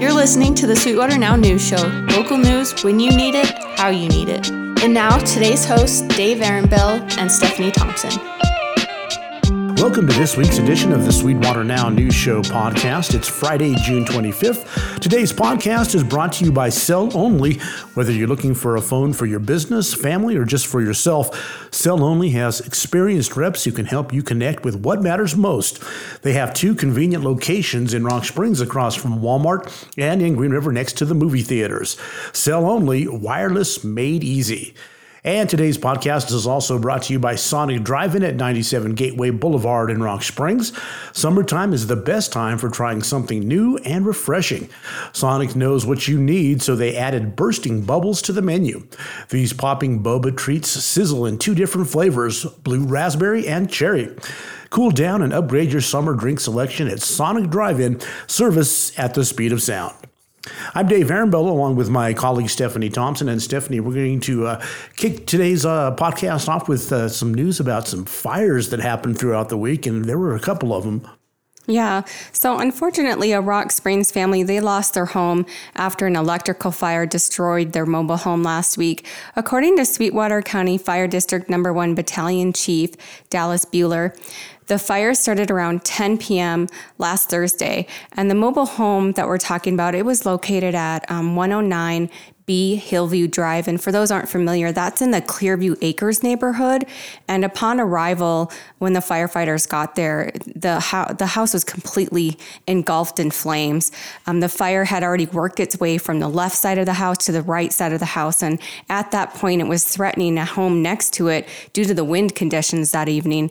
You're listening to the Sweetwater Now News Show. Local news when you need it, how you need it. And now, today's hosts, Dave Aronbell and Stephanie Thompson. Welcome to this week's edition of the Sweetwater Now News Show podcast. It's Friday, June 25th. Today's podcast is brought to you by Cell Only. Whether you're looking for a phone for your business, family, or just for yourself, Cell Only has experienced reps who can help you connect with what matters most. They have two convenient locations in Rock Springs across from Walmart and in Green River next to the movie theaters. Cell Only, wireless made easy. And today's podcast is also brought to you by Sonic Drive-In at 97 Gateway Boulevard in Rock Springs. Summertime is the best time for trying something new and refreshing. Sonic knows what you need, so they added bursting bubbles to the menu. These popping boba treats sizzle in two different flavors, blue raspberry and cherry. Cool down and upgrade your summer drink selection at Sonic Drive-In, service at the speed of sound. I'm Dave Aronbell, along with my colleague Stephanie Thompson. And Stephanie, we're going to uh, kick today's uh, podcast off with uh, some news about some fires that happened throughout the week, and there were a couple of them. Yeah. So unfortunately, a Rock Springs family, they lost their home after an electrical fire destroyed their mobile home last week. According to Sweetwater County Fire District Number 1 Battalion Chief Dallas Bueller, the fire started around 10 p.m. last Thursday, and the mobile home that we're talking about, it was located at um, 109 Hillview Drive. And for those aren't familiar, that's in the Clearview Acres neighborhood. And upon arrival, when the firefighters got there, the, ho- the house was completely engulfed in flames. Um, the fire had already worked its way from the left side of the house to the right side of the house. And at that point, it was threatening a home next to it due to the wind conditions that evening.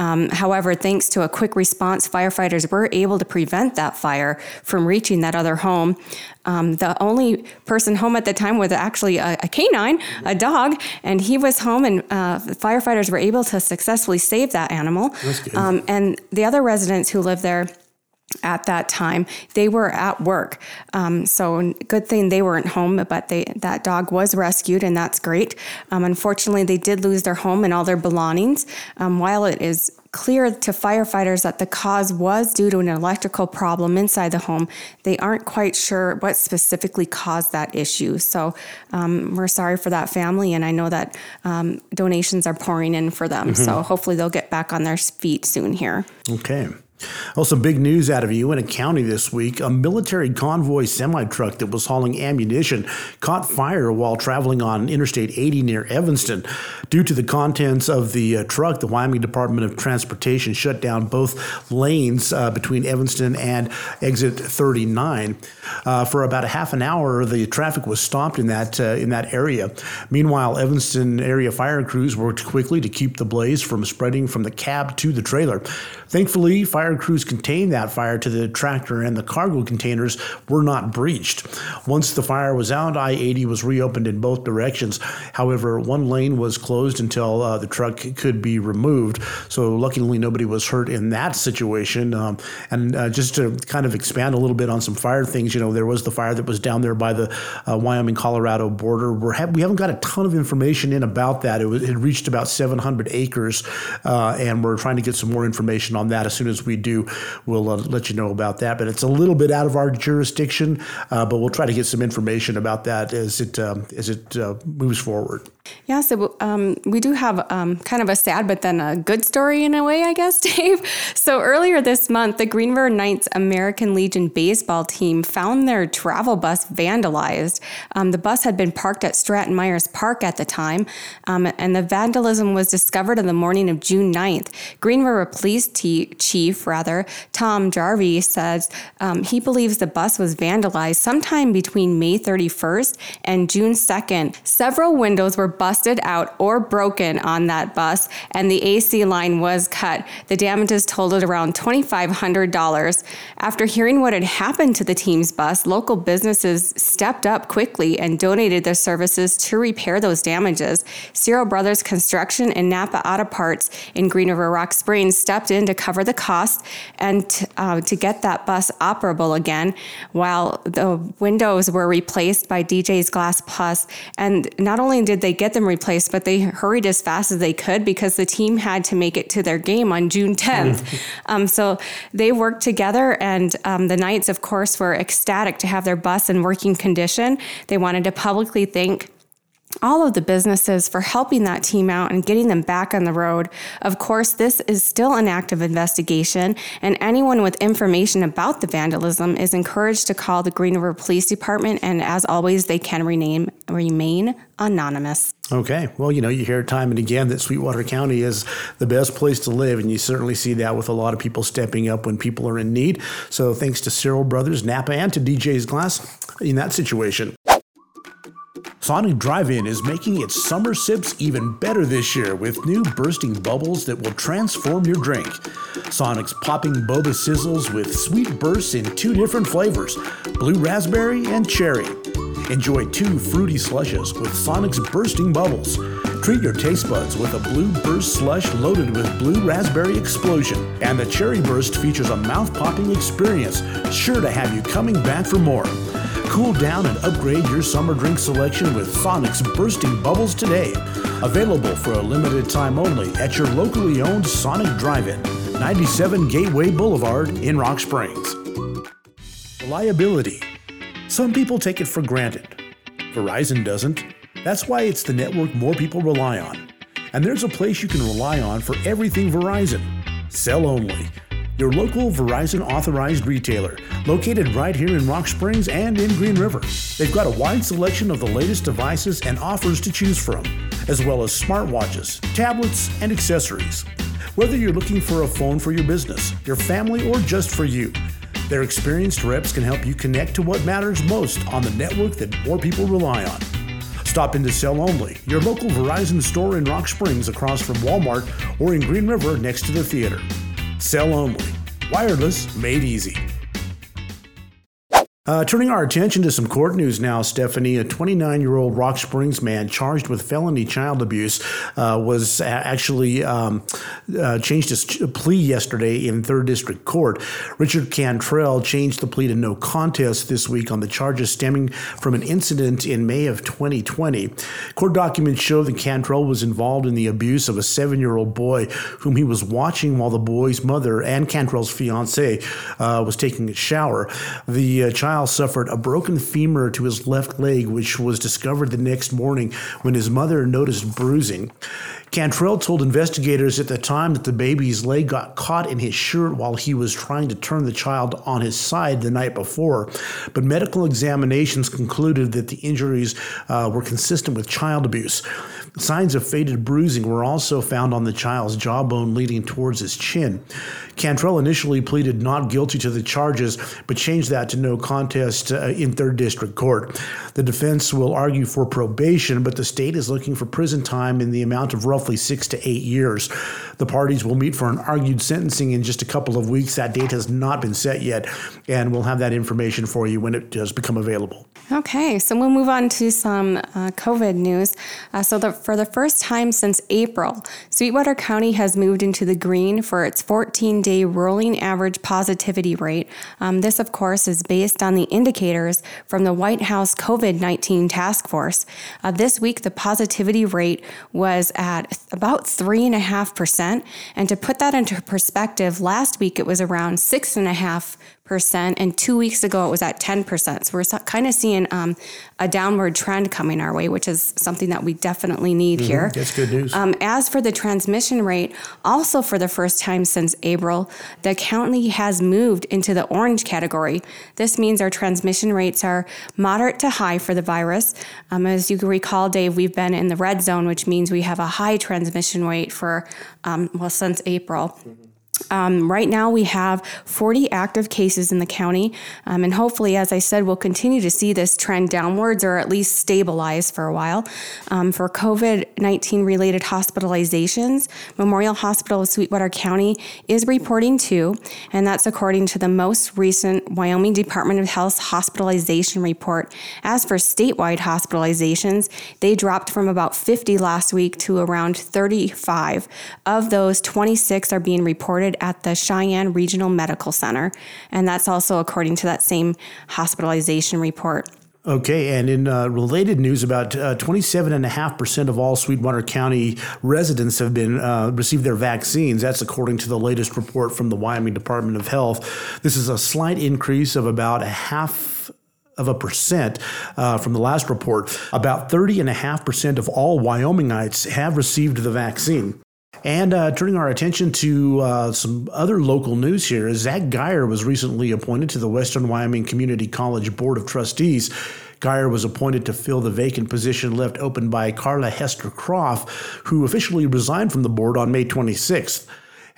Um, however, thanks to a quick response, firefighters were able to prevent that fire from reaching that other home. Um, the only person home at the time was actually a, a canine, a dog, and he was home, and uh, firefighters were able to successfully save that animal. Um, and the other residents who lived there at that time they were at work. Um, so good thing they weren't home but they that dog was rescued and that's great. Um, unfortunately they did lose their home and all their belongings. Um, while it is clear to firefighters that the cause was due to an electrical problem inside the home they aren't quite sure what specifically caused that issue. So um, we're sorry for that family and i know that um, donations are pouring in for them. Mm-hmm. so hopefully they'll get back on their feet soon here. Okay also, big news out of Uinta County this week. A military convoy semi truck that was hauling ammunition caught fire while traveling on Interstate 80 near Evanston. Due to the contents of the uh, truck, the Wyoming Department of Transportation shut down both lanes uh, between Evanston and exit 39. Uh, for about a half an hour, the traffic was stopped in that, uh, in that area. Meanwhile, Evanston area fire crews worked quickly to keep the blaze from spreading from the cab to the trailer. Thankfully, fire crews contained that fire to the tractor and the cargo containers were not breached. Once the fire was out, I 80 was reopened in both directions. However, one lane was closed until uh, the truck could be removed. So, luckily, nobody was hurt in that situation. Um, and uh, just to kind of expand a little bit on some fire things, you know, there was the fire that was down there by the uh, Wyoming Colorado border. We're ha- we haven't got a ton of information in about that. It, was, it reached about 700 acres, uh, and we're trying to get some more information on that. As soon as we do, we'll uh, let you know about that. But it's a little bit out of our jurisdiction, uh, but we'll try to get some information about that as it um, as it uh, moves forward. Yeah, so um, we do have um, kind of a sad but then a good story in a way, I guess, Dave. So earlier this month, the Green River Knights American Legion baseball team found their travel bus vandalized. Um, the bus had been parked at Stratton Myers Park at the time, um, and the vandalism was discovered on the morning of June 9th. Green River Police t- Chief, rather, Tom Jarvie says um, he believes the bus was vandalized sometime between May 31st and June 2nd. Several windows were busted out or broken on that bus, and the AC line was cut. The damages totaled around $2,500. After hearing what had happened to the team's bus, local businesses stepped up quickly and donated their services to repair those damages. Searle Brothers Construction and Napa Auto Parts in Green River Rock Springs stepped in to cover the cost and uh, to get that bus operable again, while the windows were replaced by DJ's Glass Plus. And not only did they get them replaced, but they hurried as fast as they could because the team had to make it to their game on June 10th. um, so they worked together, and um, the Knights, of course, were ecstatic to have their bus in working condition. They wanted to publicly thank all of the businesses for helping that team out and getting them back on the road. Of course, this is still an active investigation, and anyone with information about the vandalism is encouraged to call the Green River Police Department, and as always, they can rename, remain anonymous. Okay. Well, you know, you hear time and again that Sweetwater County is the best place to live, and you certainly see that with a lot of people stepping up when people are in need. So thanks to Searle Brothers, Napa, and to DJ's Glass in that situation. Sonic Drive-In is making its summer sips even better this year with new bursting bubbles that will transform your drink. Sonic's popping boba sizzles with sweet bursts in two different flavors, blue raspberry and cherry. Enjoy two fruity slushes with Sonic's bursting bubbles. Treat your taste buds with a blue burst slush loaded with blue raspberry explosion. And the cherry burst features a mouth-popping experience, sure to have you coming back for more. Cool down and upgrade your summer drink selection with Sonic's Bursting Bubbles today. Available for a limited time only at your locally owned Sonic Drive-In, 97 Gateway Boulevard in Rock Springs. Reliability. Some people take it for granted. Verizon doesn't. That's why it's the network more people rely on. And there's a place you can rely on for everything Verizon. Cell only your local Verizon authorized retailer, located right here in Rock Springs and in Green River. They've got a wide selection of the latest devices and offers to choose from, as well as smartwatches, tablets, and accessories. Whether you're looking for a phone for your business, your family, or just for you, their experienced reps can help you connect to what matters most on the network that more people rely on. Stop into Cell Only, your local Verizon store in Rock Springs across from Walmart or in Green River next to the theater. Cell only. Wireless made easy. Uh, turning our attention to some court news now, Stephanie. A 29 year old Rock Springs man charged with felony child abuse uh, was actually um, uh, changed his plea yesterday in third district court. Richard Cantrell changed the plea to no contest this week on the charges stemming from an incident in May of 2020. Court documents show that Cantrell was involved in the abuse of a seven year old boy whom he was watching while the boy's mother and Cantrell's fiance uh, was taking a shower. The uh, child suffered a broken femur to his left leg, which was discovered the next morning when his mother noticed bruising. Cantrell told investigators at the time that the baby's leg got caught in his shirt while he was trying to turn the child on his side the night before. But medical examinations concluded that the injuries uh, were consistent with child abuse. Signs of faded bruising were also found on the child's jawbone leading towards his chin. Cantrell initially pleaded not guilty to the charges, but changed that to no contest uh, in third district court. The defense will argue for probation, but the state is looking for prison time in the amount of roughly six to eight years. The parties will meet for an argued sentencing in just a couple of weeks. That date has not been set yet, and we'll have that information for you when it does become available. Okay, so we'll move on to some uh, COVID news. Uh, so, the, for the first time since April, Sweetwater County has moved into the green for its 14 day rolling average positivity rate. Um, this, of course, is based on the indicators from the White House COVID 19 task force. Uh, this week, the positivity rate was at about 3.5%. And to put that into perspective, last week it was around 6.5% and two weeks ago it was at 10% so we're kind of seeing um, a downward trend coming our way which is something that we definitely need mm-hmm. here. That's good news. Um, as for the transmission rate also for the first time since april the county has moved into the orange category. This means our transmission rates are moderate to high for the virus. Um, as you can recall dave we've been in the red zone which means we have a high transmission rate for um, well since april. Mm-hmm. Um, right now, we have 40 active cases in the county, um, and hopefully, as I said, we'll continue to see this trend downwards or at least stabilize for a while. Um, for COVID 19 related hospitalizations, Memorial Hospital of Sweetwater County is reporting two, and that's according to the most recent Wyoming Department of Health hospitalization report. As for statewide hospitalizations, they dropped from about 50 last week to around 35. Of those, 26 are being reported reported at the Cheyenne Regional Medical Center, and that's also according to that same hospitalization report. Okay, and in uh, related news, about uh, 27.5% of all Sweetwater County residents have been uh, received their vaccines. That's according to the latest report from the Wyoming Department of Health. This is a slight increase of about a half of a percent uh, from the last report. About 30.5% of all Wyomingites have received the vaccine. And uh, turning our attention to uh, some other local news here, Zach Geyer was recently appointed to the Western Wyoming Community College Board of Trustees. Geyer was appointed to fill the vacant position left open by Carla Hester Croft, who officially resigned from the board on May 26th.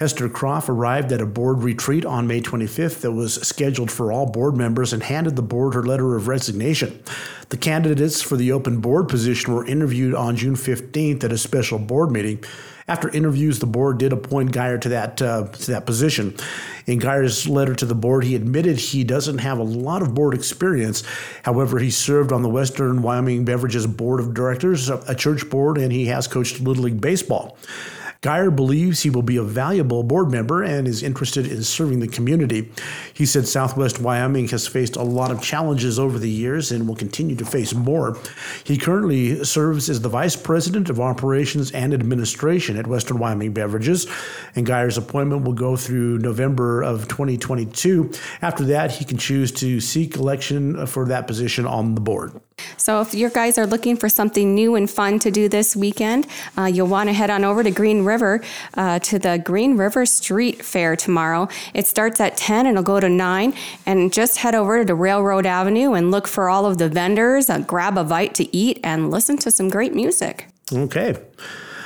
Hester Croft arrived at a board retreat on May 25th that was scheduled for all board members and handed the board her letter of resignation. The candidates for the open board position were interviewed on June 15th at a special board meeting. After interviews, the board did appoint Geyer to that uh, to that position. In Geyer's letter to the board, he admitted he doesn't have a lot of board experience. However, he served on the Western Wyoming Beverages Board of Directors, a church board, and he has coached Little League Baseball. Geyer believes he will be a valuable board member and is interested in serving the community. He said Southwest Wyoming has faced a lot of challenges over the years and will continue to face more. He currently serves as the Vice President of Operations and Administration at Western Wyoming Beverages, and Geyer's appointment will go through November of 2022. After that, he can choose to seek election for that position on the board. So, if your guys are looking for something new and fun to do this weekend, uh, you'll want to head on over to Green River uh, to the Green River Street Fair tomorrow. It starts at 10 and it'll go to 9. And just head over to Railroad Avenue and look for all of the vendors, uh, grab a bite to eat, and listen to some great music. Okay.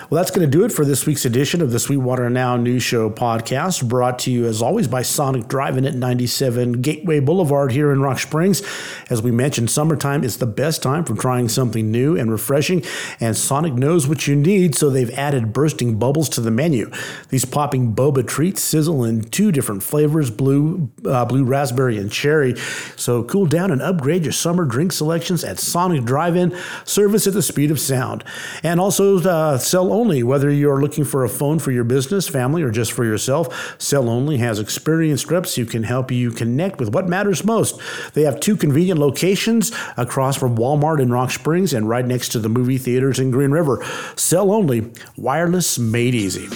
Well, that's going to do it for this week's edition of the Sweetwater Now News Show podcast, brought to you as always by Sonic Drive-In at 97 Gateway Boulevard here in Rock Springs. As we mentioned, summertime is the best time for trying something new and refreshing, and Sonic knows what you need, so they've added bursting bubbles to the menu. These popping boba treats sizzle in two different flavors: blue, uh, blue raspberry, and cherry. So cool down and upgrade your summer drink selections at Sonic Drive-In. Service at the speed of sound, and also uh, Cell only. Whether you're looking for a phone for your business, family, or just for yourself, Cell Only has experienced reps who can help you connect with what matters most. They have two convenient locations across from Walmart in Rock Springs and right next to the movie theaters in Green River. Cell Only, wireless made easy.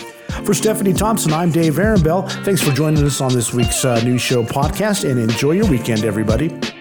For Stephanie Thompson, I'm Dave Arenbell. Thanks for joining us on this week's uh, Show podcast and enjoy your weekend, everybody.